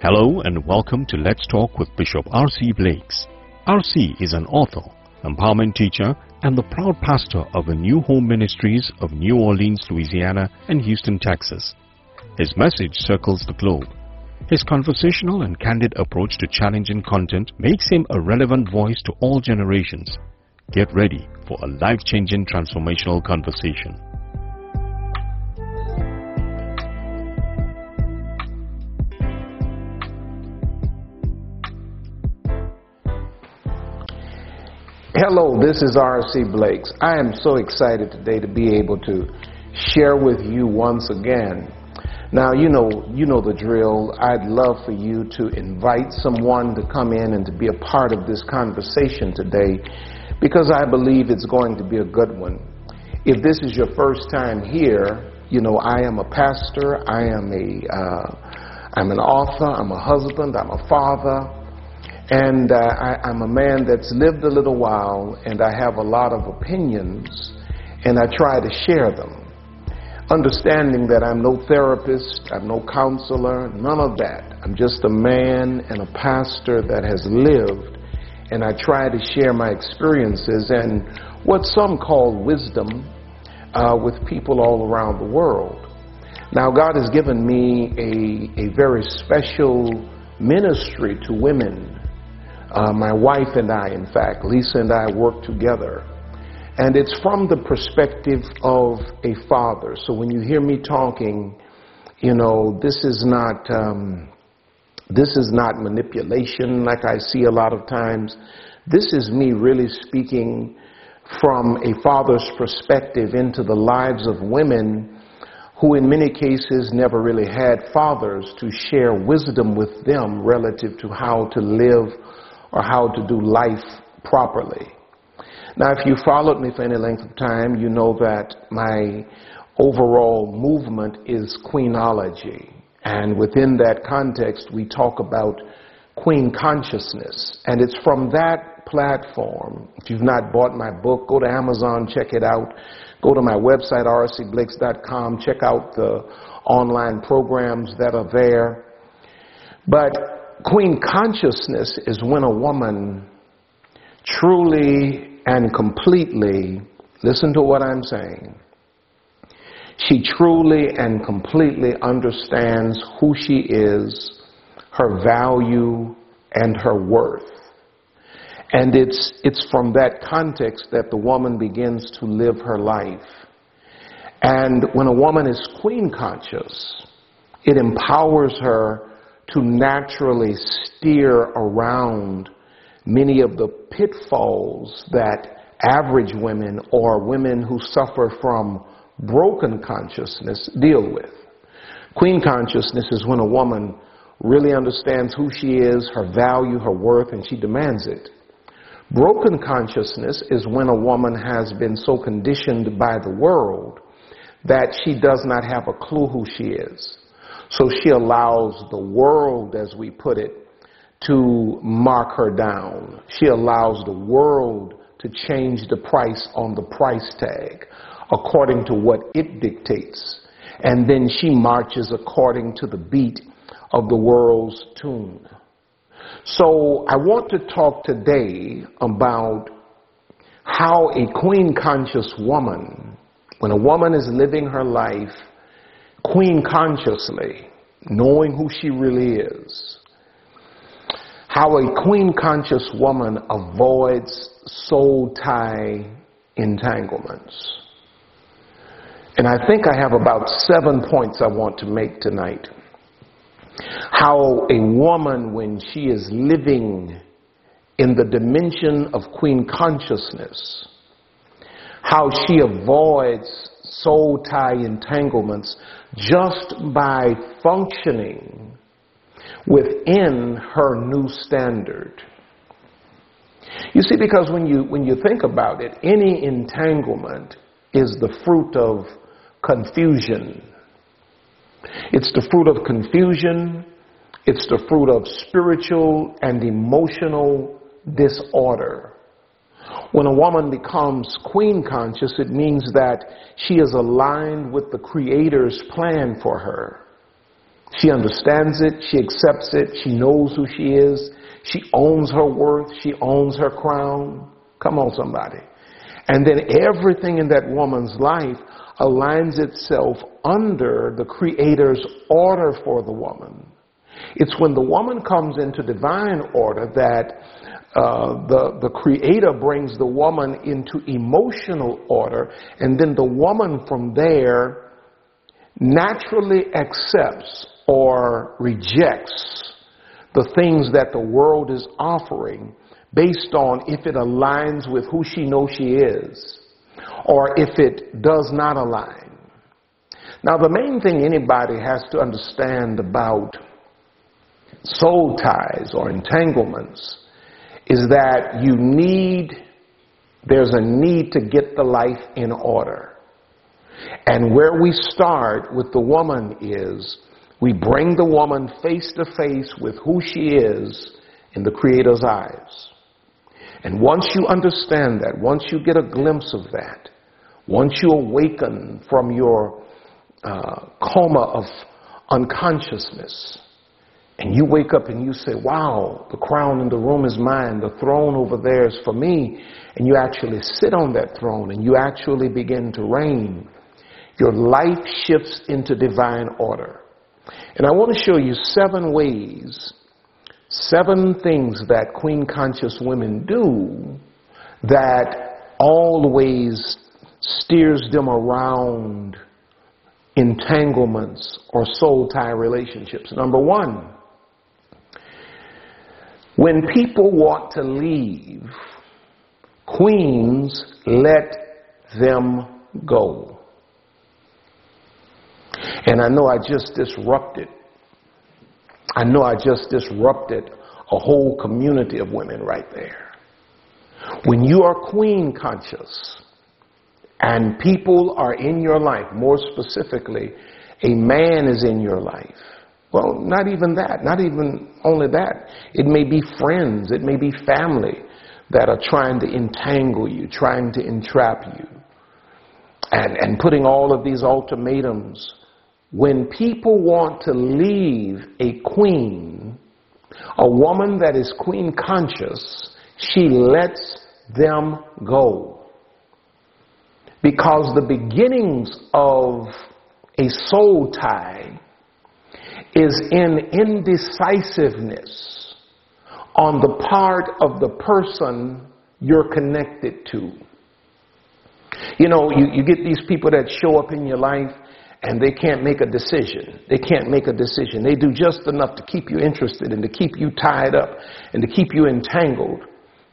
Hello and welcome to Let's Talk with Bishop R.C. Blakes. R.C. is an author, empowerment teacher, and the proud pastor of the New Home Ministries of New Orleans, Louisiana, and Houston, Texas. His message circles the globe. His conversational and candid approach to challenging content makes him a relevant voice to all generations. Get ready for a life changing transformational conversation. Hello, this is R.C. Blakes. I am so excited today to be able to share with you once again. Now, you know, you know the drill. I'd love for you to invite someone to come in and to be a part of this conversation today because I believe it's going to be a good one. If this is your first time here, you know, I am a pastor, I am a, uh, I'm an author, I'm a husband, I'm a father, and uh, I, I'm a man that's lived a little while, and I have a lot of opinions, and I try to share them. Understanding that I'm no therapist, I'm no counselor, none of that. I'm just a man and a pastor that has lived, and I try to share my experiences and what some call wisdom uh, with people all around the world. Now, God has given me a, a very special ministry to women uh, my wife and I, in fact, Lisa and I work together. And it's from the perspective of a father. So when you hear me talking, you know, this is not, um, this is not manipulation like I see a lot of times. This is me really speaking from a father's perspective into the lives of women who in many cases never really had fathers to share wisdom with them relative to how to live or how to do life properly. Now, if you followed me for any length of time, you know that my overall movement is queenology. And within that context, we talk about queen consciousness. And it's from that platform. If you've not bought my book, go to Amazon, check it out. Go to my website, rcblakes.com, check out the online programs that are there. But Queen consciousness is when a woman truly and completely, listen to what I'm saying, she truly and completely understands who she is, her value, and her worth. And it's, it's from that context that the woman begins to live her life. And when a woman is queen conscious, it empowers her to naturally steer around many of the pitfalls that average women or women who suffer from broken consciousness deal with. Queen consciousness is when a woman really understands who she is, her value, her worth, and she demands it. Broken consciousness is when a woman has been so conditioned by the world that she does not have a clue who she is. So she allows the world, as we put it, to mark her down. She allows the world to change the price on the price tag according to what it dictates. And then she marches according to the beat of the world's tune. So I want to talk today about how a queen conscious woman, when a woman is living her life queen consciously, knowing who she really is. How a queen conscious woman avoids soul tie entanglements. And I think I have about seven points I want to make tonight. How a woman, when she is living in the dimension of queen consciousness, how she avoids soul tie entanglements just by functioning within her new standard. You see, because when you, when you think about it, any entanglement is the fruit of confusion. It's the fruit of confusion. It's the fruit of spiritual and emotional disorder. When a woman becomes queen conscious, it means that she is aligned with the Creator's plan for her. She understands it. She accepts it. She knows who she is. She owns her worth. She owns her crown. Come on, somebody. And then everything in that woman's life aligns itself under the Creator's order for the woman. It's when the woman comes into divine order that uh, the, the Creator brings the woman into emotional order, and then the woman from there naturally accepts or rejects the things that the world is offering based on if it aligns with who she knows she is or if it does not align. Now, the main thing anybody has to understand about soul ties or entanglements is that you need, there's a need to get the life in order. And where we start with the woman is we bring the woman face to face with who she is in the Creator's eyes. And once you understand that, once you get a glimpse of that, once you awaken from your uh, coma of unconsciousness, and you wake up and you say, wow, the crown in the room is mine, the throne over there is for me, and you actually sit on that throne and you actually begin to reign, your life shifts into divine order. And I want to show you seven ways, seven things that queen conscious women do that always steers them around entanglements or soul tie relationships. Number one, when people want to leave, queens let them go. And I know I just disrupted. I know I just disrupted a whole community of women right there. When you are queen conscious and people are in your life, more specifically, a man is in your life. Well, not even that, not even only that. It may be friends, it may be family that are trying to entangle you, trying to entrap you, and, and putting all of these ultimatums when people want to leave a queen, a woman that is queen conscious, she lets them go. Because the beginnings of a soul tie is in indecisiveness on the part of the person you're connected to. You know, you, you get these people that show up in your life and they can't make a decision. They can't make a decision. They do just enough to keep you interested and to keep you tied up and to keep you entangled.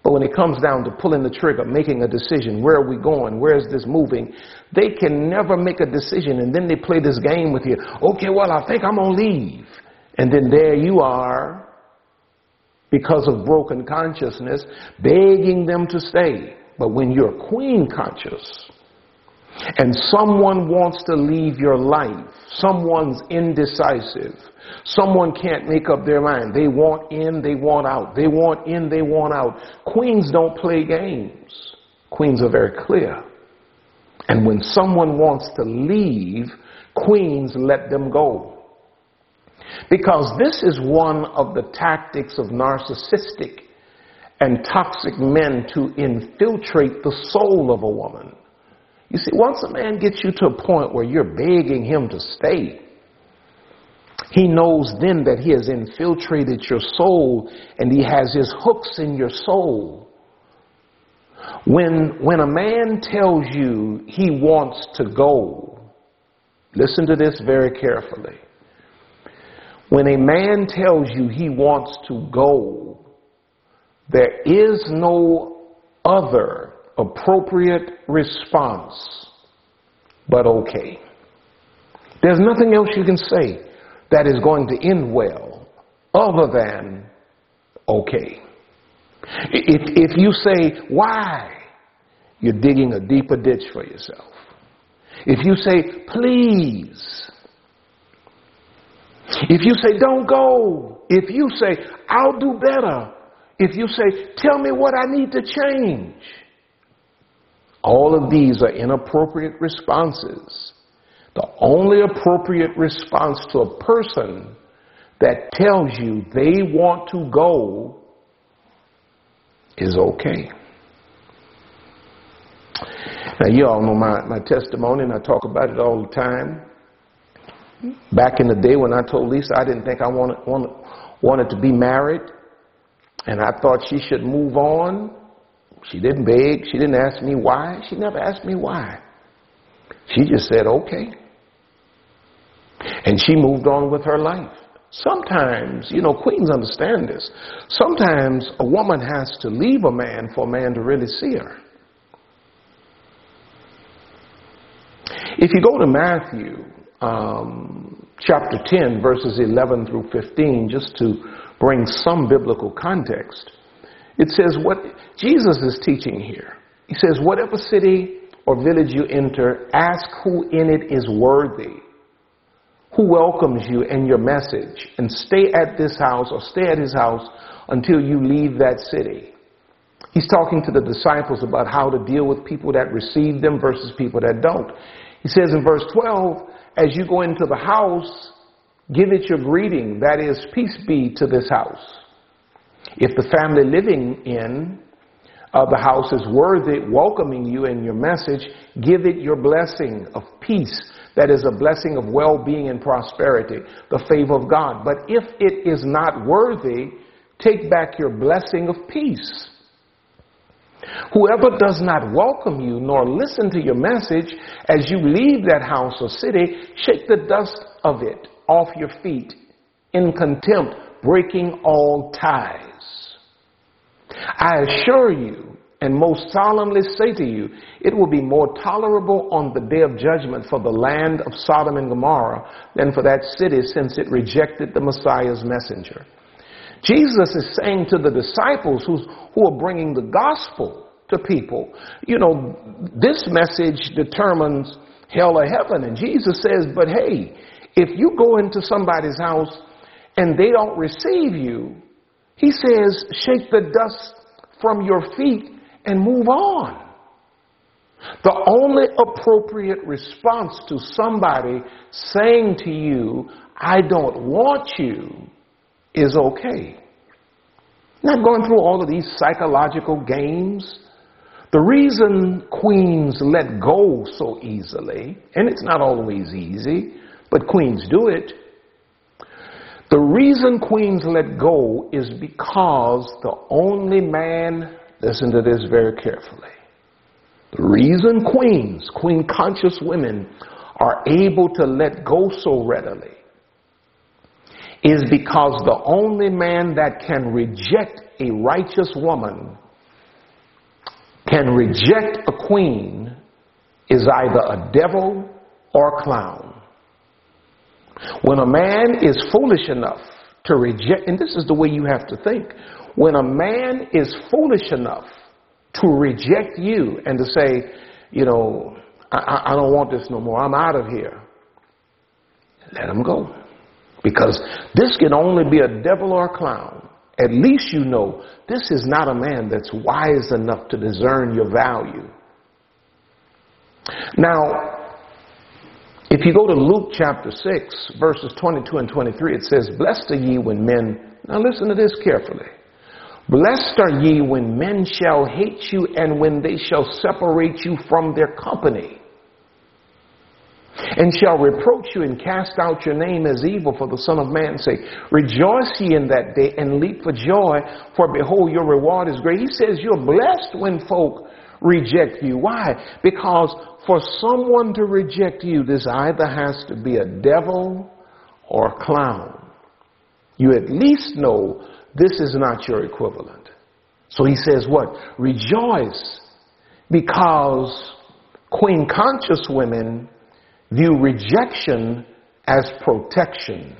But when it comes down to pulling the trigger, making a decision, where are we going? Where is this moving? They can never make a decision and then they play this game with you. Okay, well, I think I'm going to leave. And then there you are, because of broken consciousness, begging them to stay. But when you're queen conscious, and someone wants to leave your life, someone's indecisive, someone can't make up their mind. They want in, they want out. They want in, they want out. Queens don't play games. Queens are very clear. And when someone wants to leave, queens let them go. Because this is one of the tactics of narcissistic and toxic men to infiltrate the soul of a woman. You see, once a man gets you to a point where you're begging him to stay, he knows then that he has infiltrated your soul and he has his hooks in your soul. When, when a man tells you he wants to go, listen to this very carefully. When a man tells you he wants to go, there is no other appropriate response, but okay. There's nothing else you can say that is going to end well other than okay. If, if you say, why, you're digging a deeper ditch for yourself. If you say, please, if you say, don't go, if you say, I'll do better, if you say, tell me what I need to change, all of these are inappropriate responses The only appropriate response to a person that tells you they want to go is okay. Now, you all know my, my testimony, and I talk about it all the time. Back in the day when I told Lisa I didn't think I wanted, wanted, wanted to be married, and I thought she should move on, she didn't beg, she didn't ask me why, she never asked me why. She just said, okay. And she moved on with her life. Sometimes, you know, queens understand this. Sometimes a woman has to leave a man for a man to really see her. If you go to Matthew um, chapter 10, verses 11 through 15, just to bring some biblical context, it says what Jesus is teaching here. He says, Whatever city or village you enter, ask who in it is worthy, who welcomes you and your message, and stay at this house or stay at his house until you leave that city. He's talking to the disciples about how to deal with people that receive them versus people that don't. He says in verse 12, as you go into the house, give it your greeting. That is, peace be to this house. If the family living in uh, the house is worthy, welcoming you and your message, give it your blessing of peace. That is a blessing of well-being and prosperity, the favor of God. But if it is not worthy, take back your blessing of peace. Whoever does not welcome you nor listen to your message as you leave that house or city, shake the dust of it off your feet in contempt, breaking all ties. I assure you, and most solemnly say to you, it will be more tolerable on the day of judgment for the land of Sodom and Gomorrah than for that city since it rejected the Messiah's messenger. Jesus is saying to the disciples who's, who are bringing the gospel to people, you know, this message determines hell or heaven. And Jesus says, but hey, if you go into somebody's house and they don't receive you, he says, shake the dust from your feet and move on. The only appropriate response to somebody saying to you, I don't want you, is okay. Not going through all of these psychological games. The reason queens let go so easily, and it's not always easy, but queens do it. The reason queens let go is because the only man, listen to this very carefully. The reason queens, queen conscious women, are able to let go so readily is because the only man that can reject a righteous woman, can reject a queen, is either a devil or a clown. When a man is foolish enough to reject, and this is the way you have to think, when a man is foolish enough to reject you and to say, you know, I, I don't want this no more, I'm out of here, let him go. Because this can only be a devil or a clown. At least you know this is not a man that's wise enough to discern your value. Now, if you go to Luke chapter 6, verses 22 and 23, it says, Blessed are ye when men, now listen to this carefully. Blessed are ye when men shall hate you and when they shall separate you from their company and shall reproach you and cast out your name as evil for the Son of Man. Say, rejoice ye in that day and leap for joy, for behold, your reward is great. He says you're blessed when folk reject you. Why? Because for someone to reject you, this either has to be a devil or a clown. You at least know this is not your equivalent. So he says what? Rejoice because queen conscious women view rejection as protection.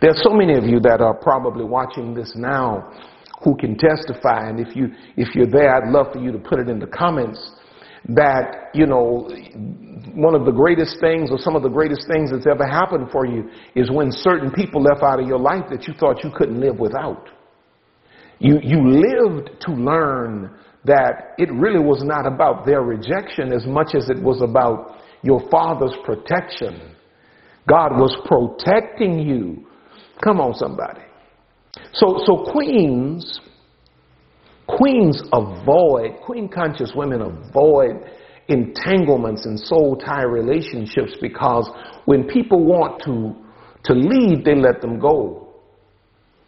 There are so many of you that are probably watching this now who can testify, and if you if you're there, I'd love for you to put it in the comments that you know one of the greatest things or some of the greatest things that's ever happened for you is when certain people left out of your life that you thought you couldn't live without. You you lived to learn that it really was not about their rejection as much as it was about your father's protection. God was protecting you. Come on, somebody. So, so queens, queens avoid, queen conscious women avoid entanglements and soul tie relationships because when people want to, to leave, they let them go.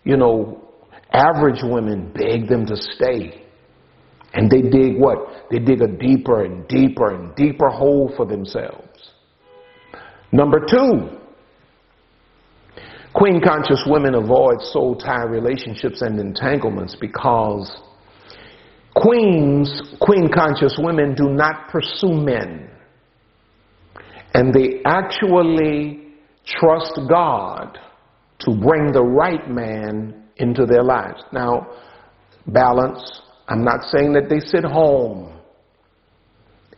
You know, average women beg them to stay. And they dig what? They dig a deeper and deeper and deeper hole for themselves. Number two, queen conscious women avoid soul tie relationships and entanglements because queens, queen conscious women do not pursue men. And they actually trust God to bring the right man into their lives. Now, balance I'm not saying that they sit home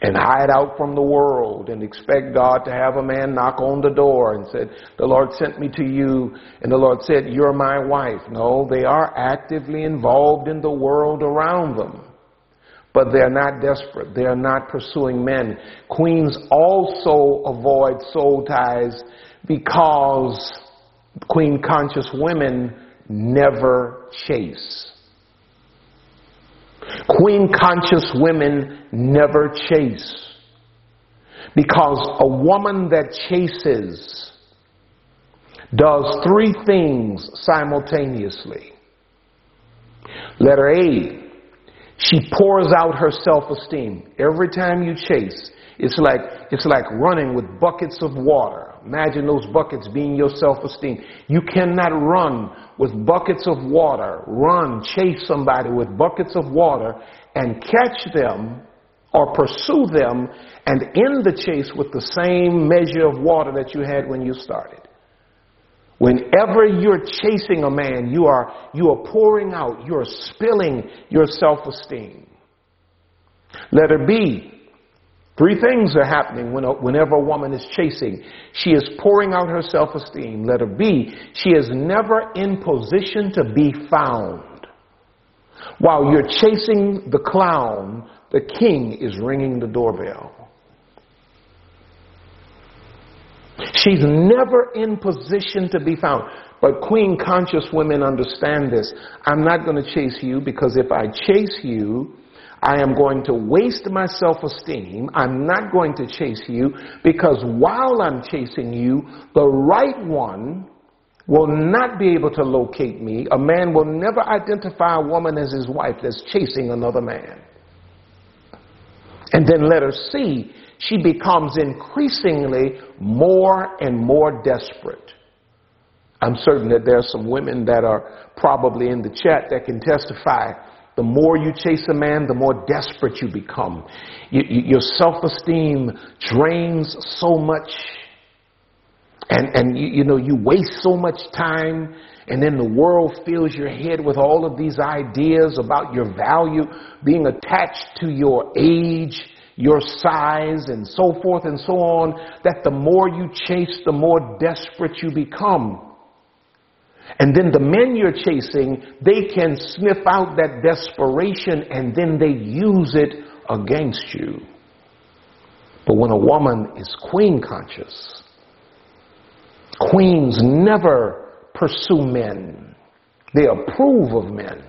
and hide out from the world and expect God to have a man knock on the door and said, the Lord sent me to you and the Lord said, you're my wife. No, they are actively involved in the world around them. But they're not desperate. They're not pursuing men. Queens also avoid soul ties because queen conscious women never chase. Queen conscious women never chase. Because a woman that chases does three things simultaneously. Letter A, she pours out her self-esteem. Every time you chase, it's like, it's like running with buckets of water. Imagine those buckets being your self-esteem. You cannot run with buckets of water, run, chase somebody with buckets of water and catch them or pursue them and end the chase with the same measure of water that you had when you started. Whenever you're chasing a man, you are, you are pouring out, you're spilling your self-esteem. Letter B, Three things are happening when a, whenever a woman is chasing. She is pouring out her self esteem. Letter be. she is never in position to be found. While you're chasing the clown, the king is ringing the doorbell. She's never in position to be found. But queen conscious women understand this. I'm not going to chase you because if I chase you, I am going to waste my self-esteem. I'm not going to chase you because while I'm chasing you, the right one will not be able to locate me. A man will never identify a woman as his wife that's chasing another man. And then letter C, she becomes increasingly more and more desperate. I'm certain that there are some women that are probably in the chat that can testify the more you chase a man, the more desperate you become. You, you, your self-esteem drains so much. And, and you, you know, you waste so much time and then the world fills your head with all of these ideas about your value being attached to your age, your size, and so forth and so on, that the more you chase, the more desperate you become. And then the men you're chasing, they can sniff out that desperation and then they use it against you. But when a woman is queen conscious, queens never pursue men. They approve of men,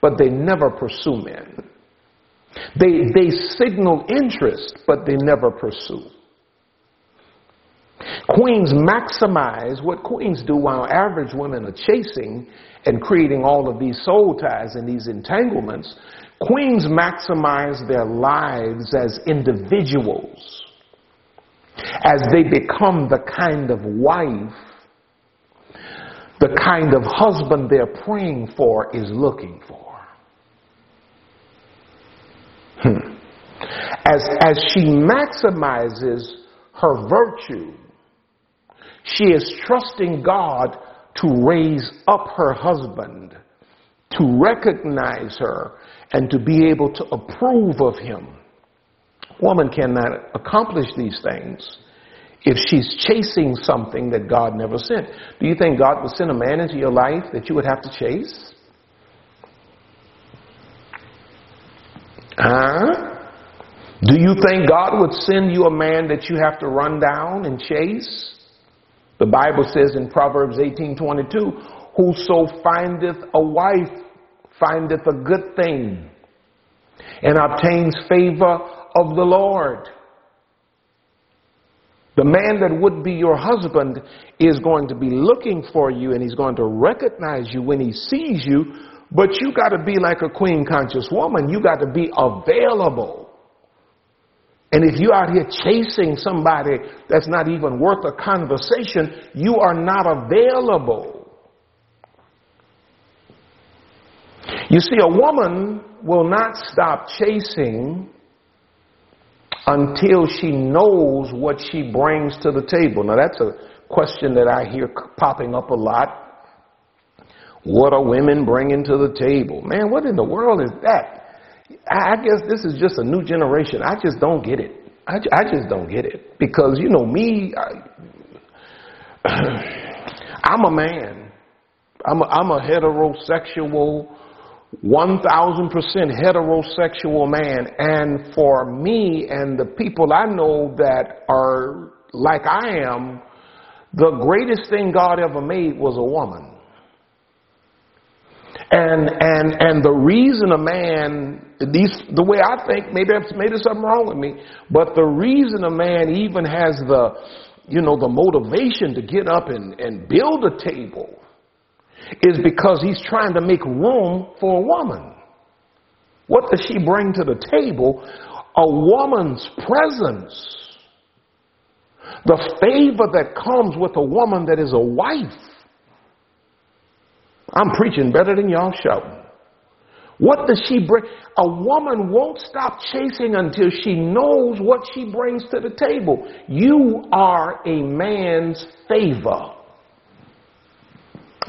but they never pursue men. They, they signal interest, but they never pursue. Queens maximize what queens do while average women are chasing and creating all of these soul ties and these entanglements. Queens maximize their lives as individuals as they become the kind of wife, the kind of husband they're praying for is looking for. Hmm. As, as she maximizes her virtue, she is trusting God to raise up her husband, to recognize her, and to be able to approve of him. Woman cannot accomplish these things if she's chasing something that God never sent. Do you think God would send a man into your life that you would have to chase? Huh? Do you think God would send you a man that you have to run down and chase? The Bible says in Proverbs 18:22, "Whoso findeth a wife findeth a good thing and obtains favor of the Lord." The man that would be your husband is going to be looking for you and he's going to recognize you when he sees you, but you got to be like a queen conscious woman. You got to be available. And if you're out here chasing somebody that's not even worth a conversation, you are not available. You see, a woman will not stop chasing until she knows what she brings to the table. Now, that's a question that I hear popping up a lot. What are women bringing to the table? Man, what in the world is that? I guess this is just a new generation. I just don't get it. I, I just don't get it. Because, you know, me, I, I'm a man. I'm a, I'm a heterosexual 1000% heterosexual man. And for me and the people I know that are like I am, the greatest thing God ever made was a woman. And, and, and the reason a man, these, the way I think, maybe, maybe there's something wrong with me, but the reason a man even has the, you know, the motivation to get up and, and build a table is because he's trying to make room for a woman. What does she bring to the table? A woman's presence. The favor that comes with a woman that is a wife. I'm preaching better than y'all shouting. What does she bring? A woman won't stop chasing until she knows what she brings to the table. You are a man's favor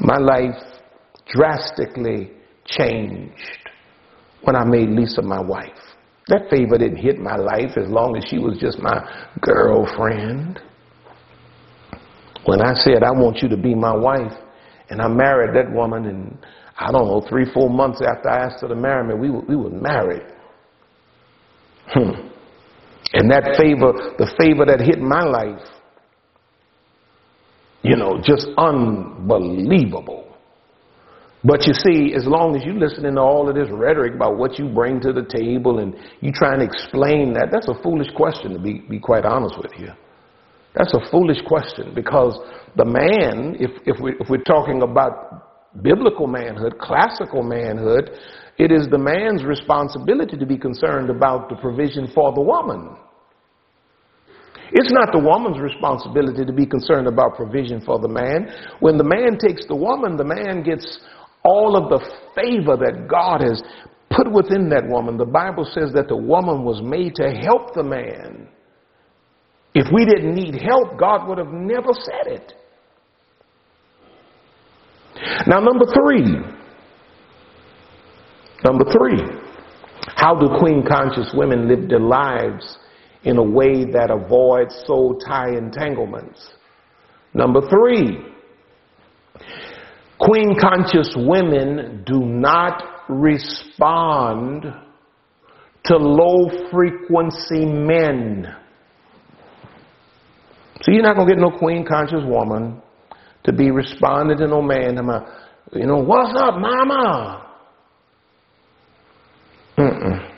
my life drastically changed when I made Lisa my wife. That favor didn't hit my life as long as she was just my girlfriend. When I said, I want you to be my wife, and I married that woman, and I don't know, three, four months after I asked her to marry me, we were, we were married. Hmm. And that favor, the favor that hit my life, you know, just unbelievable. But you see, as long as you're listening to all of this rhetoric about what you bring to the table and you try and explain that, that's a foolish question to be, be quite honest with you. That's a foolish question because the man, if, if, we, if we're talking about biblical manhood, classical manhood, it is the man's responsibility to be concerned about the provision for the woman. It's not the woman's responsibility to be concerned about provision for the man. When the man takes the woman, the man gets all of the favor that God has put within that woman. The Bible says that the woman was made to help the man. If we didn't need help, God would have never said it. Now, number three. Number three. How do queen conscious women live their lives in a way that avoids soul tie entanglements. Number three, queen conscious women do not respond to low frequency men. So you're not going to get no queen conscious woman to be responding to no man. You know, what's up, mama? Mm-mm.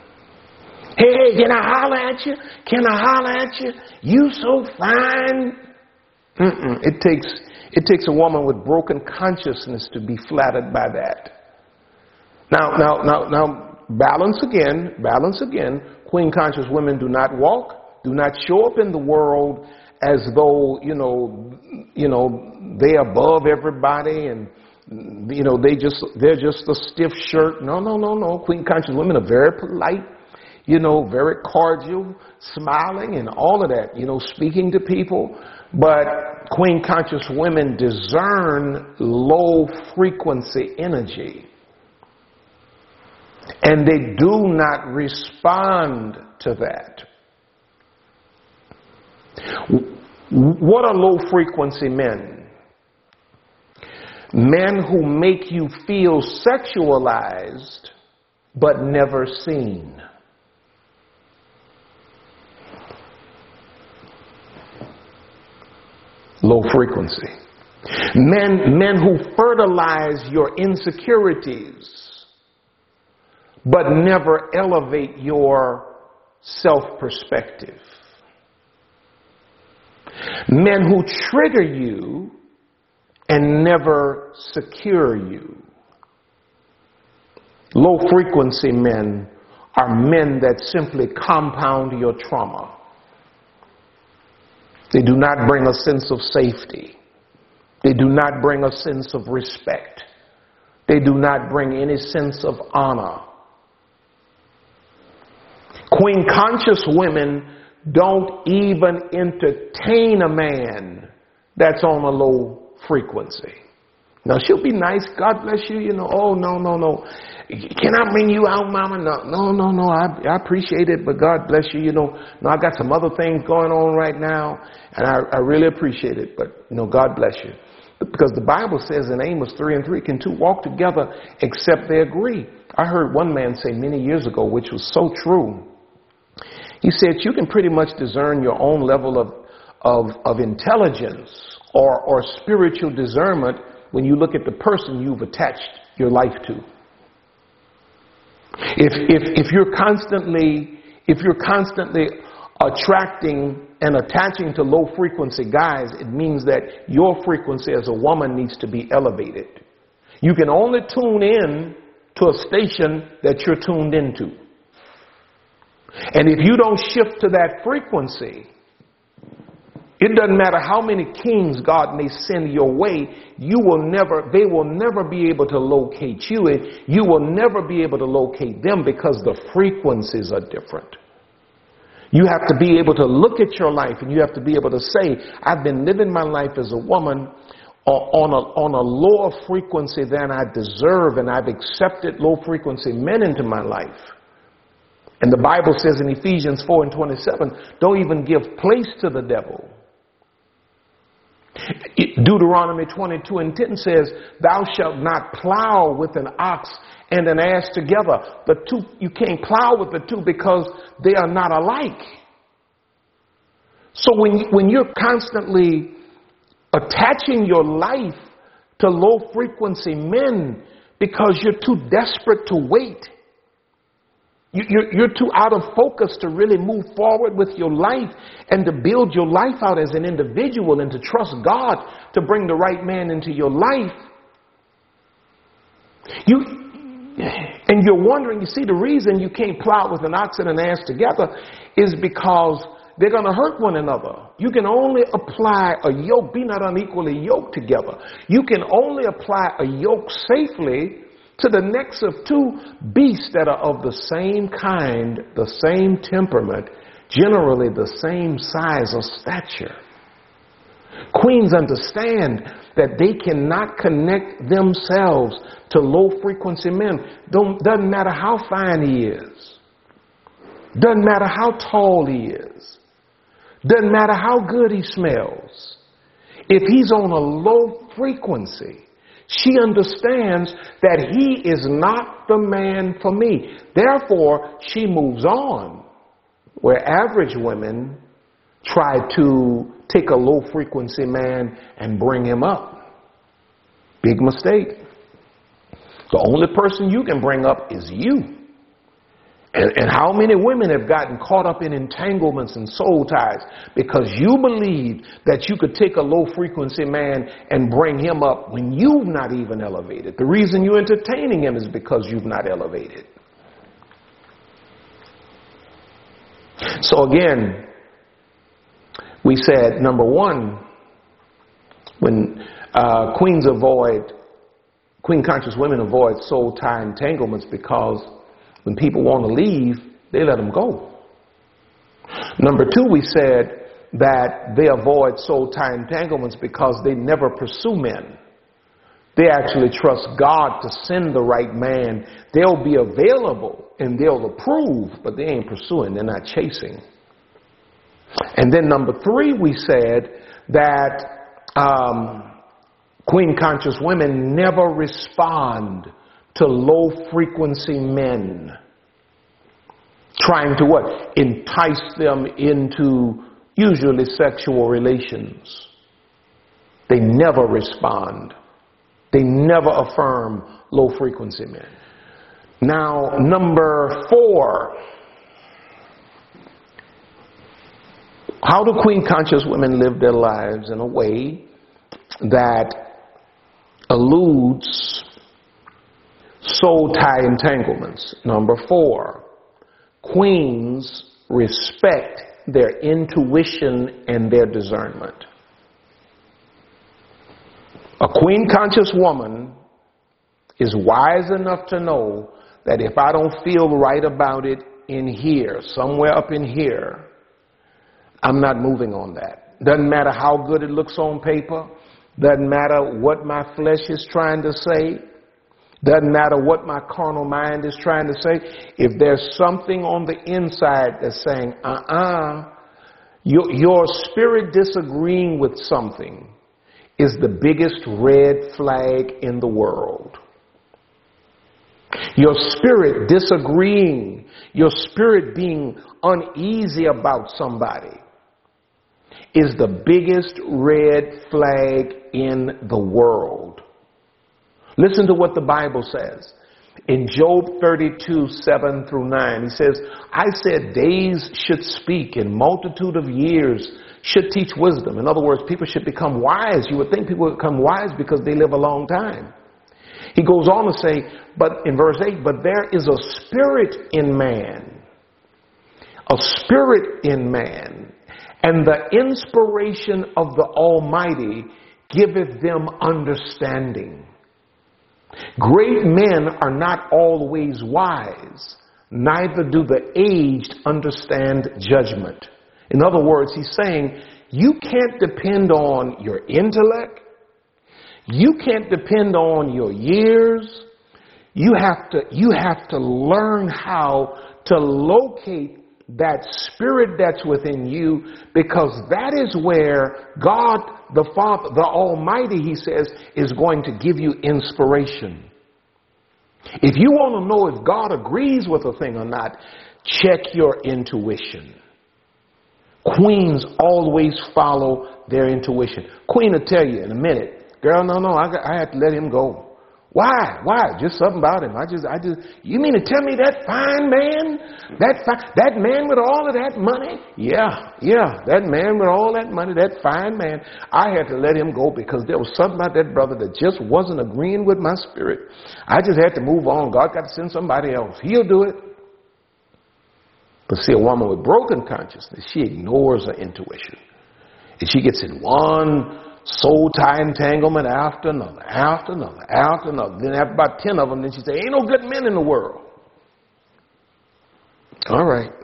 Hey, can I holler at you? Can I holler at you? You so fine. Mm-mm. It takes it takes a woman with broken consciousness to be flattered by that. Now, now, now, now, balance again, balance again. Queen conscious women do not walk, do not show up in the world as though, you know, you know, they're above everybody and you know, they just they're just a stiff shirt. No, no, no, no. Queen conscious women are very polite you know, very cordial, smiling, and all of that, you know, speaking to people. But queen conscious women discern low frequency energy. And they do not respond to that. What are low frequency men? Men who make you feel sexualized but never seen. Low frequency. Men, men who fertilize your insecurities but never elevate your self perspective. Men who trigger you and never secure you. Low frequency men are men that simply compound your trauma. They do not bring a sense of safety. They do not bring a sense of respect. They do not bring any sense of honor. Queen conscious women don't even entertain a man that's on a low frequency. Now she'll be nice. God bless you. You know, oh no, no, no. Can I bring you out, mama? No, no, no, no. I, I appreciate it, but God bless you. You know, no, I got some other things going on right now, and I, I really appreciate it, but you know, God bless you. Because the Bible says in Amos 3 and 3, can two walk together except they agree? I heard one man say many years ago, which was so true. He said, you can pretty much discern your own level of, of, of intelligence or, or spiritual discernment when you look at the person you've attached your life to. If, if, if you're constantly, if you're constantly attracting and attaching to low frequency guys, it means that your frequency as a woman needs to be elevated. You can only tune in to a station that you're tuned into. And if you don't shift to that frequency, it doesn't matter how many kings God may send your way, you will never, they will never be able to locate you. and You will never be able to locate them because the frequencies are different. You have to be able to look at your life and you have to be able to say, I've been living my life as a woman uh, on a, on a lower frequency than I deserve and I've accepted low frequency men into my life. And the Bible says in Ephesians 4 and 27, don't even give place to the devil. Deuteronomy 22 and 10 says, Thou shalt not plow with an ox and an ass together. The two, you can't plow with the two because they are not alike. So when, when you're constantly attaching your life to low frequency men because you're too desperate to wait, you're, too out of focus to really move forward with your life and to build your life out as an individual and to trust God to bring the right man into your life. You, and you're wondering, you see, the reason you can't plow with an ox and an ass together is because they're going to hurt one another. You can only apply a yoke, be not unequally yoked together. You can only apply a yoke safely to the necks of two beasts that are of the same kind, the same temperament, generally the same size or stature. Queens understand that they cannot connect themselves to low frequency men. Don't, doesn't matter how fine he is. Doesn't matter how tall he is. Doesn't matter how good he smells. If he's on a low frequency, she understands that he is not the man for me. Therefore, she moves on. Where average women try to take a low frequency man and bring him up. Big mistake. The only person you can bring up is you. And, and, how many women have gotten caught up in entanglements and soul ties because you believed that you could take a low frequency man and bring him up when you've not even elevated? The reason you're entertaining him is because you've not elevated. So again, we said number one, when uh, queens avoid, queen conscious women avoid soul tie entanglements because when people want to leave, they let them go. Number two, we said that they avoid soul tie entanglements because they never pursue men. They actually trust God to send the right man. They'll be available and they'll approve, but they ain't pursuing, they're not chasing. And then number three, we said that um, queen conscious women never respond to low frequency men. Trying to what? Entice them into usually sexual relations. They never respond. They never affirm low frequency men. Now, number four. How do queen conscious women live their lives in a way that eludes soul tie entanglements? Number four, queens respect their intuition and their discernment. A queen conscious woman is wise enough to know that if I don't feel right about it in here, somewhere up in here, I'm not moving on that. Doesn't matter how good it looks on paper. Doesn't matter what my flesh is trying to say. Doesn't matter what my carnal mind is trying to say. If there's something on the inside that's saying, uh-uh, your, your spirit disagreeing with something is the biggest red flag in the world. Your spirit disagreeing, your spirit being uneasy about somebody is the biggest red flag in the world. Listen to what the Bible says. In Job 32, 7 through 9, he says, I said days should speak and multitude of years should teach wisdom. In other words, people should become wise. You would think people would become wise because they live a long time. He goes on to say, but in verse 8, but there is a spirit in man. A spirit in man. And the inspiration of the Almighty giveth them understanding. Great men are not always wise, neither do the aged understand judgment. In other words, he's saying, you can't depend on your intellect. You can't depend on your years. You have to, you have to learn how to locate that spirit that's within you because that is where God the Father, the Almighty, he says, is going to give you inspiration. If you want to know if God agrees with a thing or not, check your intuition. Queens always follow their intuition. Queen will tell you in a minute, girl, no, no, I, I have to let him go. Why? Why? Just something about him. I just, I just, you mean to tell me that fine man, that fi- that man with all of that money? Yeah, yeah, that man with all that money, that fine man. I had to let him go because there was something about that brother that just wasn't agreeing with my spirit. I just had to move on. God got to send somebody else. He'll do it. But see, a woman with broken consciousness, she ignores her intuition. And she gets in one soul tie entanglement after another, after another, after another. Then after about 10 of them, then she said, ain't no good men in the world. All right.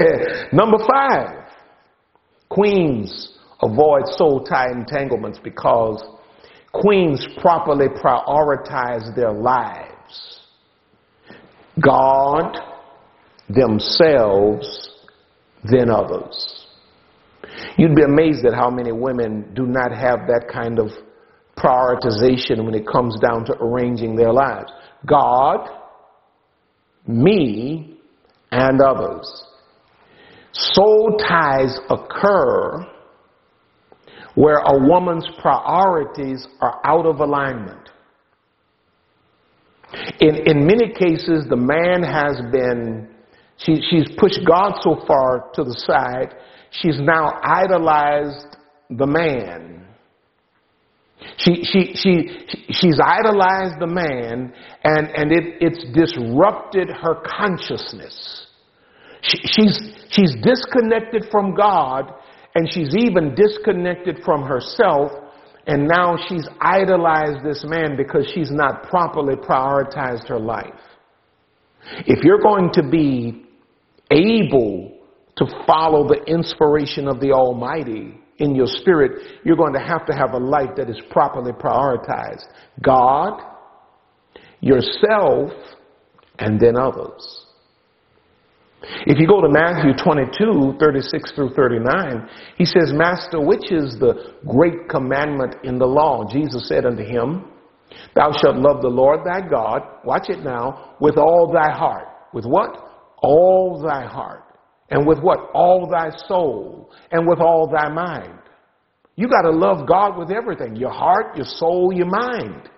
Yeah. Number five, queens avoid soul tie entanglements because queens properly prioritize their lives. God, themselves, then others. You'd be amazed at how many women do not have that kind of prioritization when it comes down to arranging their lives. God, me, and others. Soul ties occur where a woman's priorities are out of alignment. In, in many cases, the man has been, she, she's pushed God so far to the side she's now idolized the man. She, she, she, she's idolized the man and, and it, it's disrupted her consciousness. She, she's, she's disconnected from God and she's even disconnected from herself and now she's idolized this man because she's not properly prioritized her life. If you're going to be able to follow the inspiration of the Almighty in your spirit, you're going to have to have a life that is properly prioritized. God, yourself, and then others. If you go to Matthew 22, 36 through 39, he says, Master, which is the great commandment in the law? Jesus said unto him, Thou shalt love the Lord thy God, watch it now, with all thy heart. With what? All thy heart and with what? All thy soul, and with all thy mind. You got to love God with everything your heart, your soul, your mind.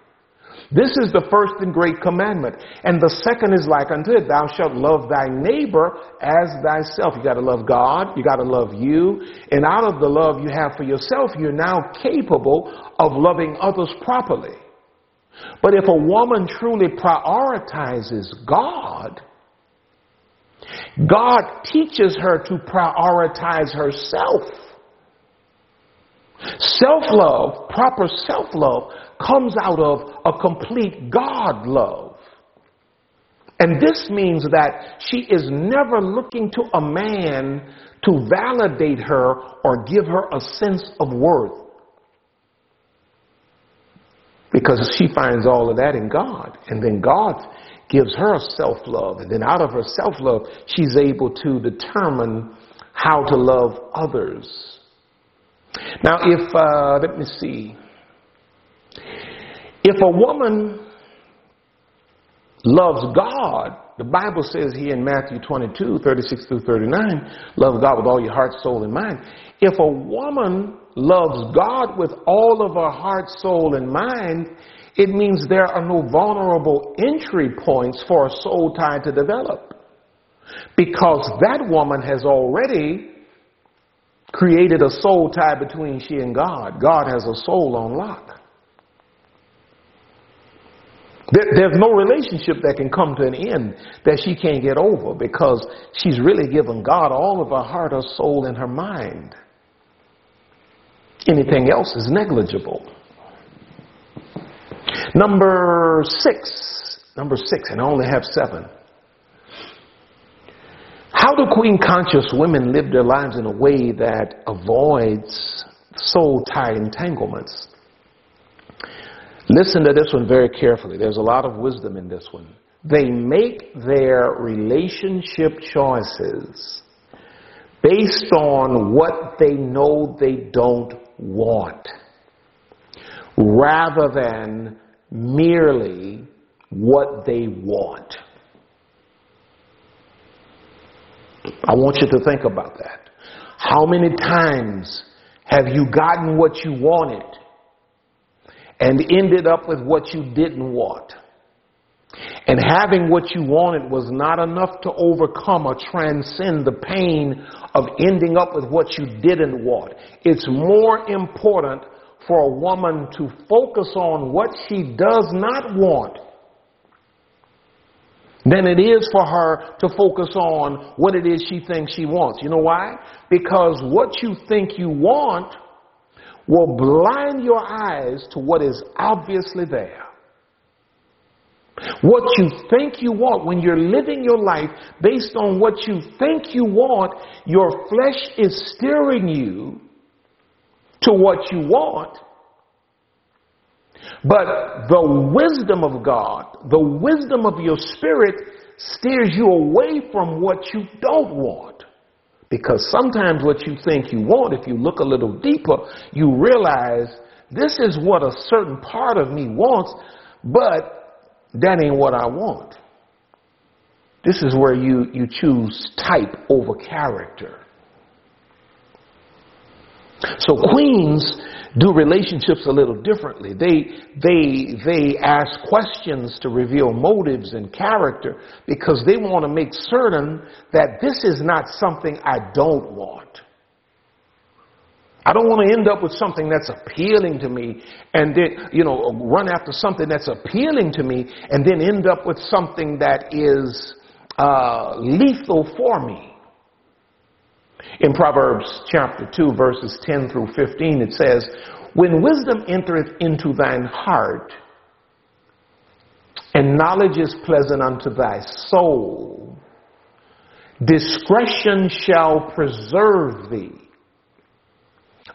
This is the first and great commandment. And the second is like unto it thou shalt love thy neighbor as thyself. You got to love God, you got to love you. And out of the love you have for yourself, you're now capable of loving others properly. But if a woman truly prioritizes God, God teaches her to prioritize herself. Self love, proper self love, comes out of a complete God love. And this means that she is never looking to a man to validate her or give her a sense of worth. Because she finds all of that in God. And then God gives her self love. And then out of her self love, she's able to determine how to love others. Now, if, uh, let me see, if a woman loves God, the Bible says here in Matthew 22, 36 through 39, love God with all your heart, soul, and mind. If a woman loves God with all of her heart, soul, and mind, it means there are no vulnerable entry points for a soul tie to develop. Because that woman has already created a soul tie between she and God. God has a soul on lock. there's no relationship that can come to an end that she can't get over because she's really given God all of her heart, her soul, and her mind. Anything else is negligible. Number six. Number six, and I only have seven. How do queen conscious women live their lives in a way that avoids soul tie entanglements? Listen to this one very carefully. There's a lot of wisdom in this one. They make their relationship choices based on what they know they don't want rather than merely what they want. I want you to think about that. How many times have you gotten what you wanted and ended up with what you didn't want? And having what you wanted was not enough to overcome or transcend the pain of ending up with what you didn't want. It's more important for a woman to focus on what she does not want than it is for her to focus on what it is she thinks she wants. You know why? Because what you think you want will blind your eyes to what is obviously there. What you think you want, when you're living your life based on what you think you want, your flesh is steering you to what you want. But the wisdom of God, the wisdom of your spirit steers you away from what you don't want. Because sometimes what you think you want, if you look a little deeper, you realize this is what a certain part of me wants, but that ain't what I want. This is where you, you choose type over character. So queens do relationships a little differently. They, they, they ask questions to reveal motives and character because they want to make certain that this is not something I don't want. I don't want to end up with something that's appealing to me and then, you know, run after something that's appealing to me and then end up with something that is uh, lethal for me. In Proverbs chapter 2, verses 10 through 15, it says, When wisdom entereth into thine heart, and knowledge is pleasant unto thy soul, discretion shall preserve thee,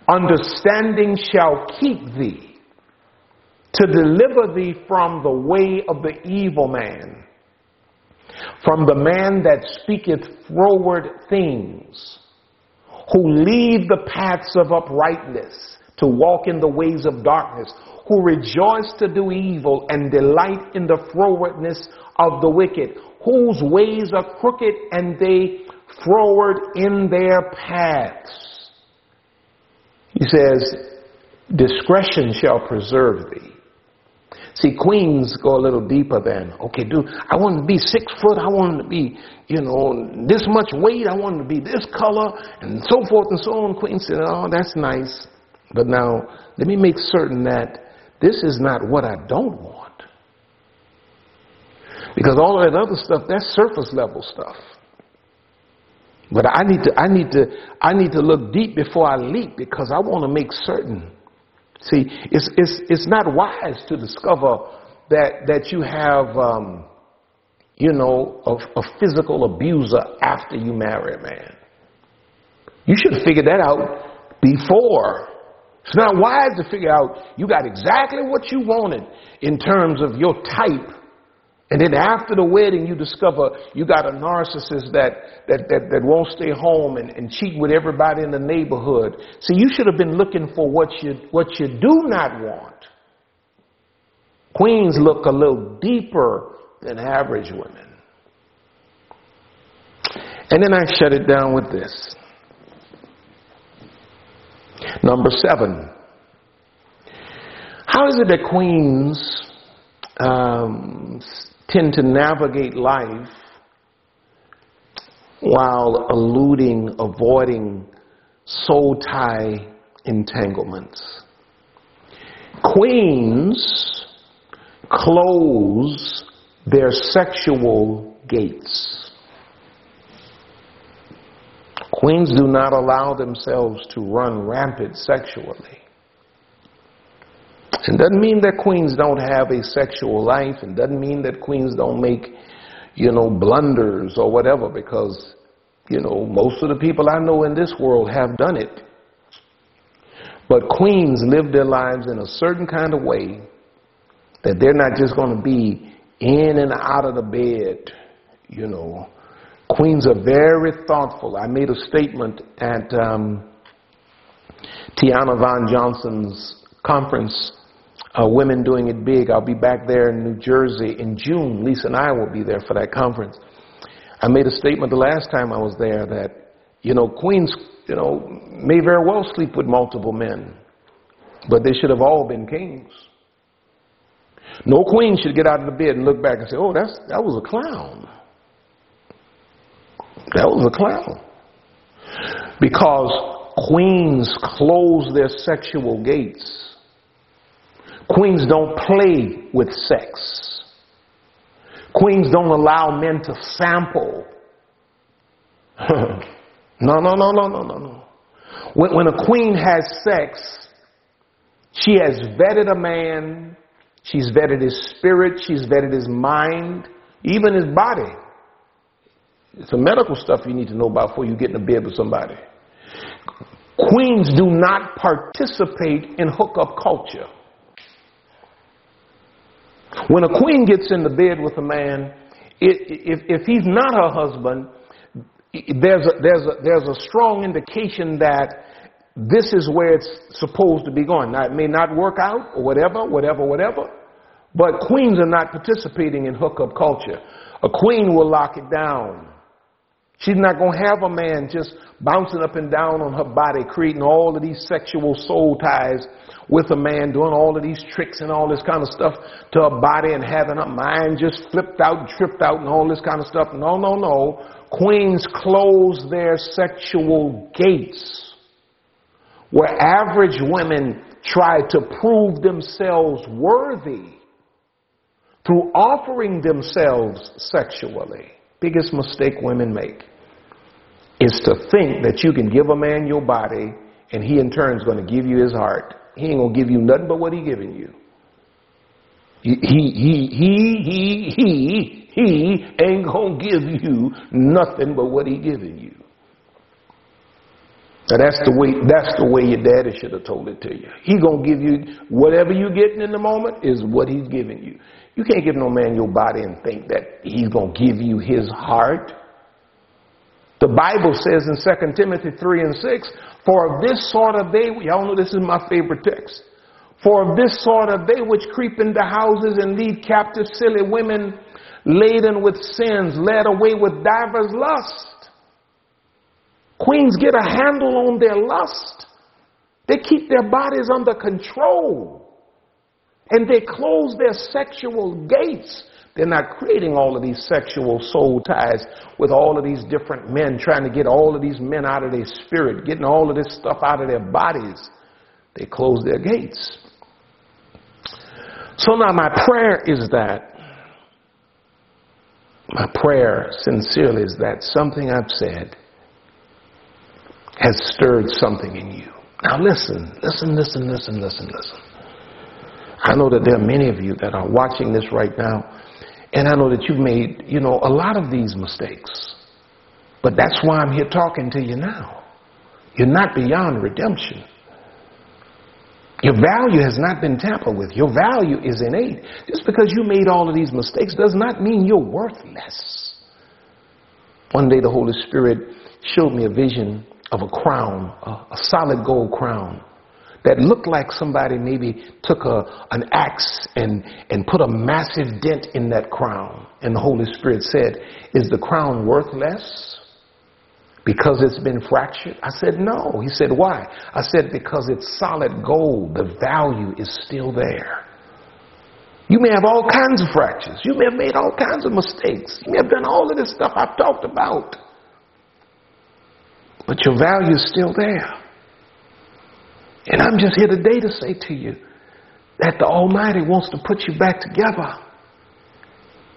understanding shall keep thee, to deliver thee from the way of the evil man, from the man that speaketh froward things who leave the paths of uprightness to walk in the ways of darkness, who rejoice to do evil and delight in the frowardness of the wicked, whose ways are crooked and they froward in their paths. He says, discretion shall preserve thee. See, queens go a little deeper than, okay, dude, I want to be six foot, I want to be, you know, this much weight, I want to be this color, and so forth and so on. Queen said, oh, that's nice. But now, let me make certain that this is not what I don't want. Because all that other stuff, that's surface level stuff. But I need to, I need to, I need to look deep before I leap because I want to make certain See, it's, it's, it's not wise to discover that, that you have, um, you know, a, a physical abuser after you marry a man. You should have figured that out before. It's not wise to figure out you got exactly what you wanted in terms of your type and then after the wedding, you discover you got a narcissist that, that, that, that won't stay home and, and cheat with everybody in the neighborhood. See, you should have been looking for what you, what you do not want. Queens look a little deeper than average women. And then I shut it down with this. Number seven. How is it that queens um, tend to navigate life while eluding, avoiding soul tie entanglements. Queens close their sexual gates. Queens do not allow themselves to run rampant sexually. It doesn't mean that queens don't have a sexual life. It doesn't mean that queens don't make, you know, blunders or whatever because, you know, most of the people I know in this world have done it. But queens live their lives in a certain kind of way that they're not just going to be in and out of the bed, you know. Queens are very thoughtful. I made a statement at um, Tiana Von Johnson's conference uh, Women Doing It Big. I'll be back there in New Jersey in June. Lisa and I will be there for that conference. I made a statement the last time I was there that, you know, queens, you know, may very well sleep with multiple men, but they should have all been kings. No queen should get out of the bed and look back and say, oh, that's, that was a clown. That was a clown. Because queens close their sexual gates Queens don't play with sex. Queens don't allow men to sample. no, no, no, no, no, no, no. When, when a queen has sex, she has vetted a man, she's vetted his spirit, she's vetted his mind, even his body. It's some medical stuff you need to know about before you get in a bed with somebody. Queens do not participate in hookup culture. When a queen gets in the bed with a man, if, if he's not her husband, there's a, there's, a, there's a strong indication that this is where it's supposed to be going. Now, it may not work out or whatever, whatever, whatever, but queens are not participating in hookup culture. A queen will lock it down. She's not going to have a man just bouncing up and down on her body, creating all of these sexual soul ties with a man doing all of these tricks and all this kind of stuff to a body and having her mind just flipped out and tripped out and all this kind of stuff. No, no, no. Queens close their sexual gates where average women try to prove themselves worthy through offering themselves sexually. Biggest mistake women make is to think that you can give a man your body and he in turn is going to give you his heart. He ain't gonna give you nothing but what he giving you. He, he, he, he, he, he ain't gonna give you nothing but what he giving you. Now that's the way, that's the way your daddy should have told it to you. He gonna give you whatever you getting in the moment is what he's giving you. You can't give no man your body and think that he's gonna give you his heart. The Bible says in 2 Timothy 3 and 6, for of this sort of they, y'all know this is my favorite text. For of this sort of they which creep into houses and lead captive silly women laden with sins, led away with divers lust. Queens get a handle on their lust. They keep their bodies under control. And they close their sexual gates. They're not creating all of these sexual soul ties with all of these different men, trying to get all of these men out of their spirit, getting all of this stuff out of their bodies. They close their gates. So now my prayer is that, my prayer sincerely is that something I've said has stirred something in you. Now listen, listen, listen, listen, listen, listen. I know that there are many of you that are watching this right now, and I know that you've made, you know, a lot of these mistakes. But that's why I'm here talking to you now. You're not beyond redemption. Your value has not been tampered with. Your value is innate. Just because you made all of these mistakes does not mean you're worthless. One day the Holy Spirit showed me a vision of a crown, a, a solid gold crown that looked like somebody maybe took a, an axe and, and put a massive dent in that crown. And the Holy Spirit said, Is the crown worth less? Because it's been fractured? I said, No. He said, Why? I said, Because it's solid gold. The value is still there. You may have all kinds of fractures. You may have made all kinds of mistakes. You may have done all of this stuff I've talked about. But your value is still there. And I'm just here today to say to you that the Almighty wants to put you back together.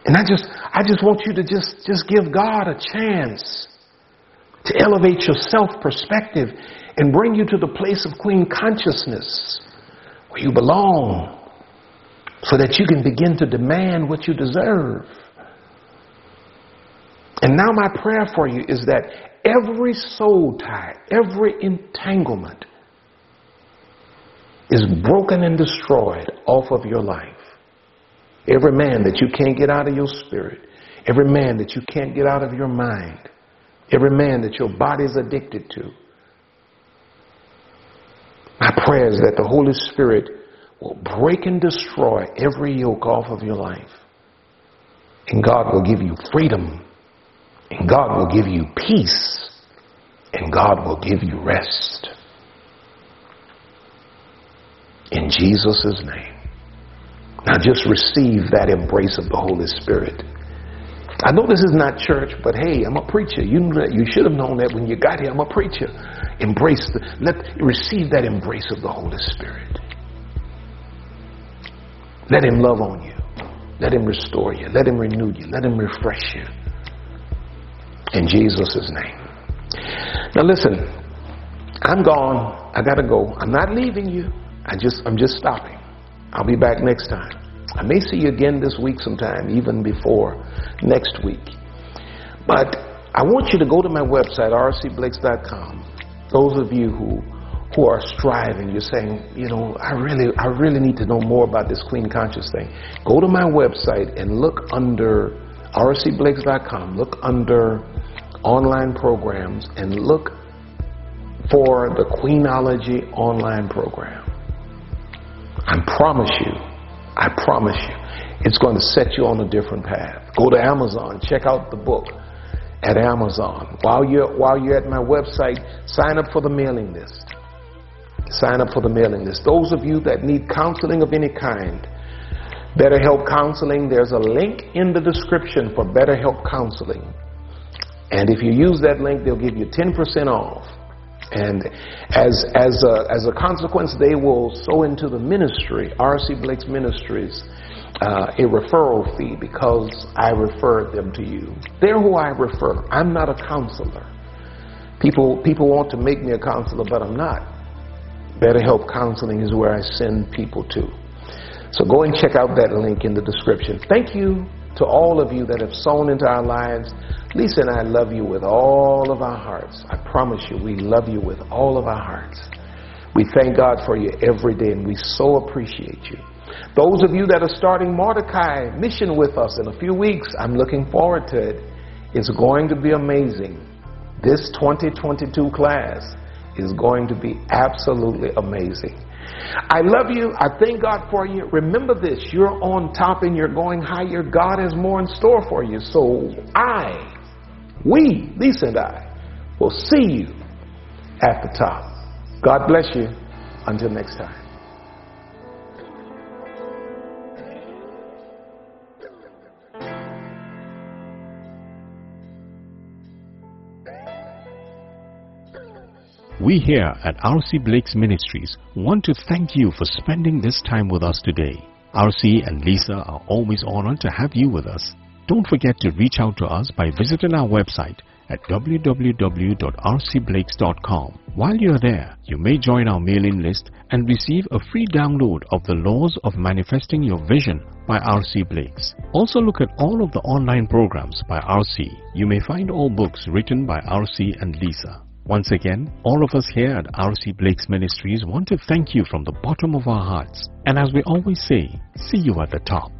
And I just, I just want you to just, just give God a chance to elevate your self perspective and bring you to the place of queen consciousness where you belong so that you can begin to demand what you deserve. And now, my prayer for you is that every soul tie, every entanglement, is broken and destroyed off of your life. Every man that you can't get out of your spirit, every man that you can't get out of your mind, every man that your body is addicted to. My prayer is that the Holy Spirit will break and destroy every yoke off of your life. And God will give you freedom. And God will give you peace. And God will give you rest in Jesus' name. Now just receive that embrace of the Holy Spirit. I know this is not church, but hey, I'm a preacher. You you should have known that when you got here. I'm a preacher. Embrace the let receive that embrace of the Holy Spirit. Let him love on you. Let him restore you. Let him renew you. Let him refresh you. In Jesus' name. Now listen, I'm gone. I gotta go. I'm not leaving you. I just, I'm just stopping. I'll be back next time. I may see you again this week sometime, even before next week. But I want you to go to my website, rcblakes.com. Those of you who who are striving, you're saying, you know, I really, I really need to know more about this Queen Conscious thing. Go to my website and look under rcblakes.com. Look under online programs and look for the Queenology online program. I promise you, I promise you, it's going to set you on a different path. Go to Amazon, check out the book at Amazon. While you're, while you're at my website, sign up for the mailing list. Sign up for the mailing list. Those of you that need counseling of any kind, BetterHelp Counseling, there's a link in the description for BetterHelp Counseling. And if you use that link, they'll give you 10% off. And as, as, a, as a consequence, they will sow into the ministry, R.C. Blakes Ministries, uh, a referral fee because I referred them to you. They're who I refer. I'm not a counselor. People, people want to make me a counselor, but I'm not. BetterHelp Counseling is where I send people to. So go and check out that link in the description. Thank you to all of you that have sown into our lives. Lisa and I love you with all of our hearts. I promise you, we love you with all of our hearts. We thank God for you every day, and we so appreciate you. Those of you that are starting Mordecai mission with us in a few weeks, I'm looking forward to it. It's going to be amazing. This 2022 class is going to be absolutely amazing. I love you. I thank God for you. Remember this you're on top and you're going higher. God has more in store for you. So I we, Lisa and I, will see you at the top. God bless you. Until next time. We here at R.C. Blakes Ministries want to thank you for spending this time with us today. R.C. and Lisa are always honored to have you with us. Don't forget to reach out to us by visiting our website at www.rcblakes.com. While you're there, you may join our mailing list and receive a free download of The Laws of Manifesting Your Vision by R.C. Blakes. Also look at all of the online programs by R.C. You may find all books written by R.C. and Lisa. Once again, all of us here at R.C. Blakes Ministries want to thank you from the bottom of our hearts. And as we always say, see you at the top.